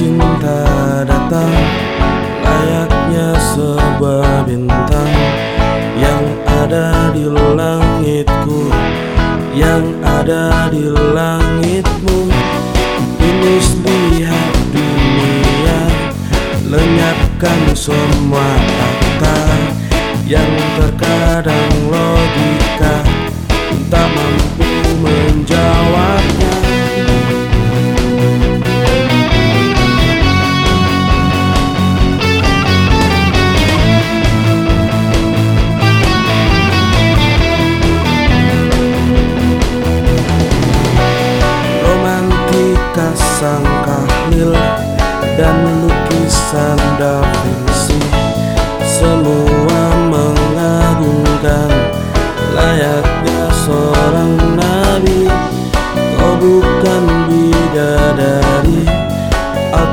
Cinta datang Layaknya sebuah bintang Yang ada di langitku Yang ada di langitmu. Tulus lihat dunia Lenyapkan semua kata Yang terkadang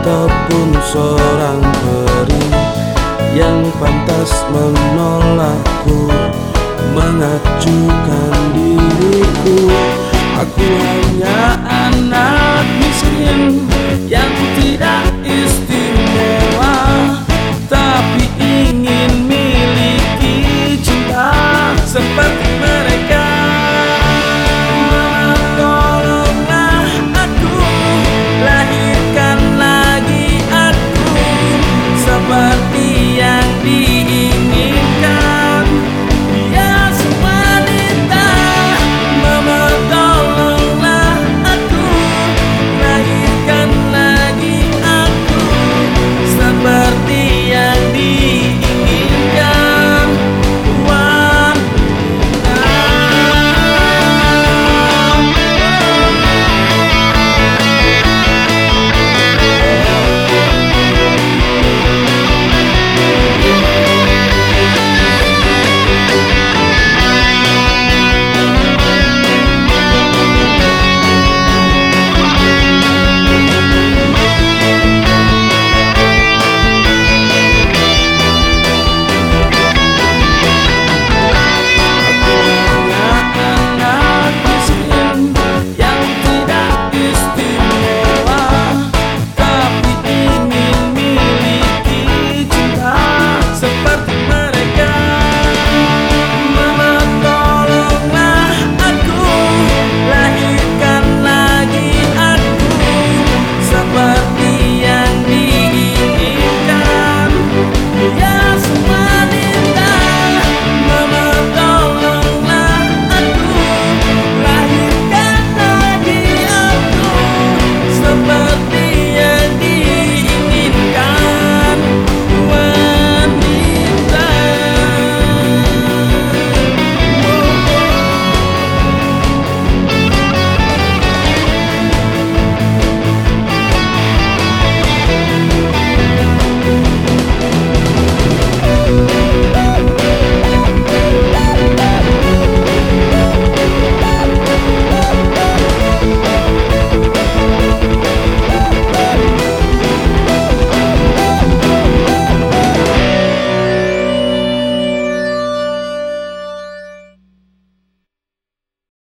Ataupun seorang peri Yang pantas menolakku Mengacukan diriku. Aku hanya anak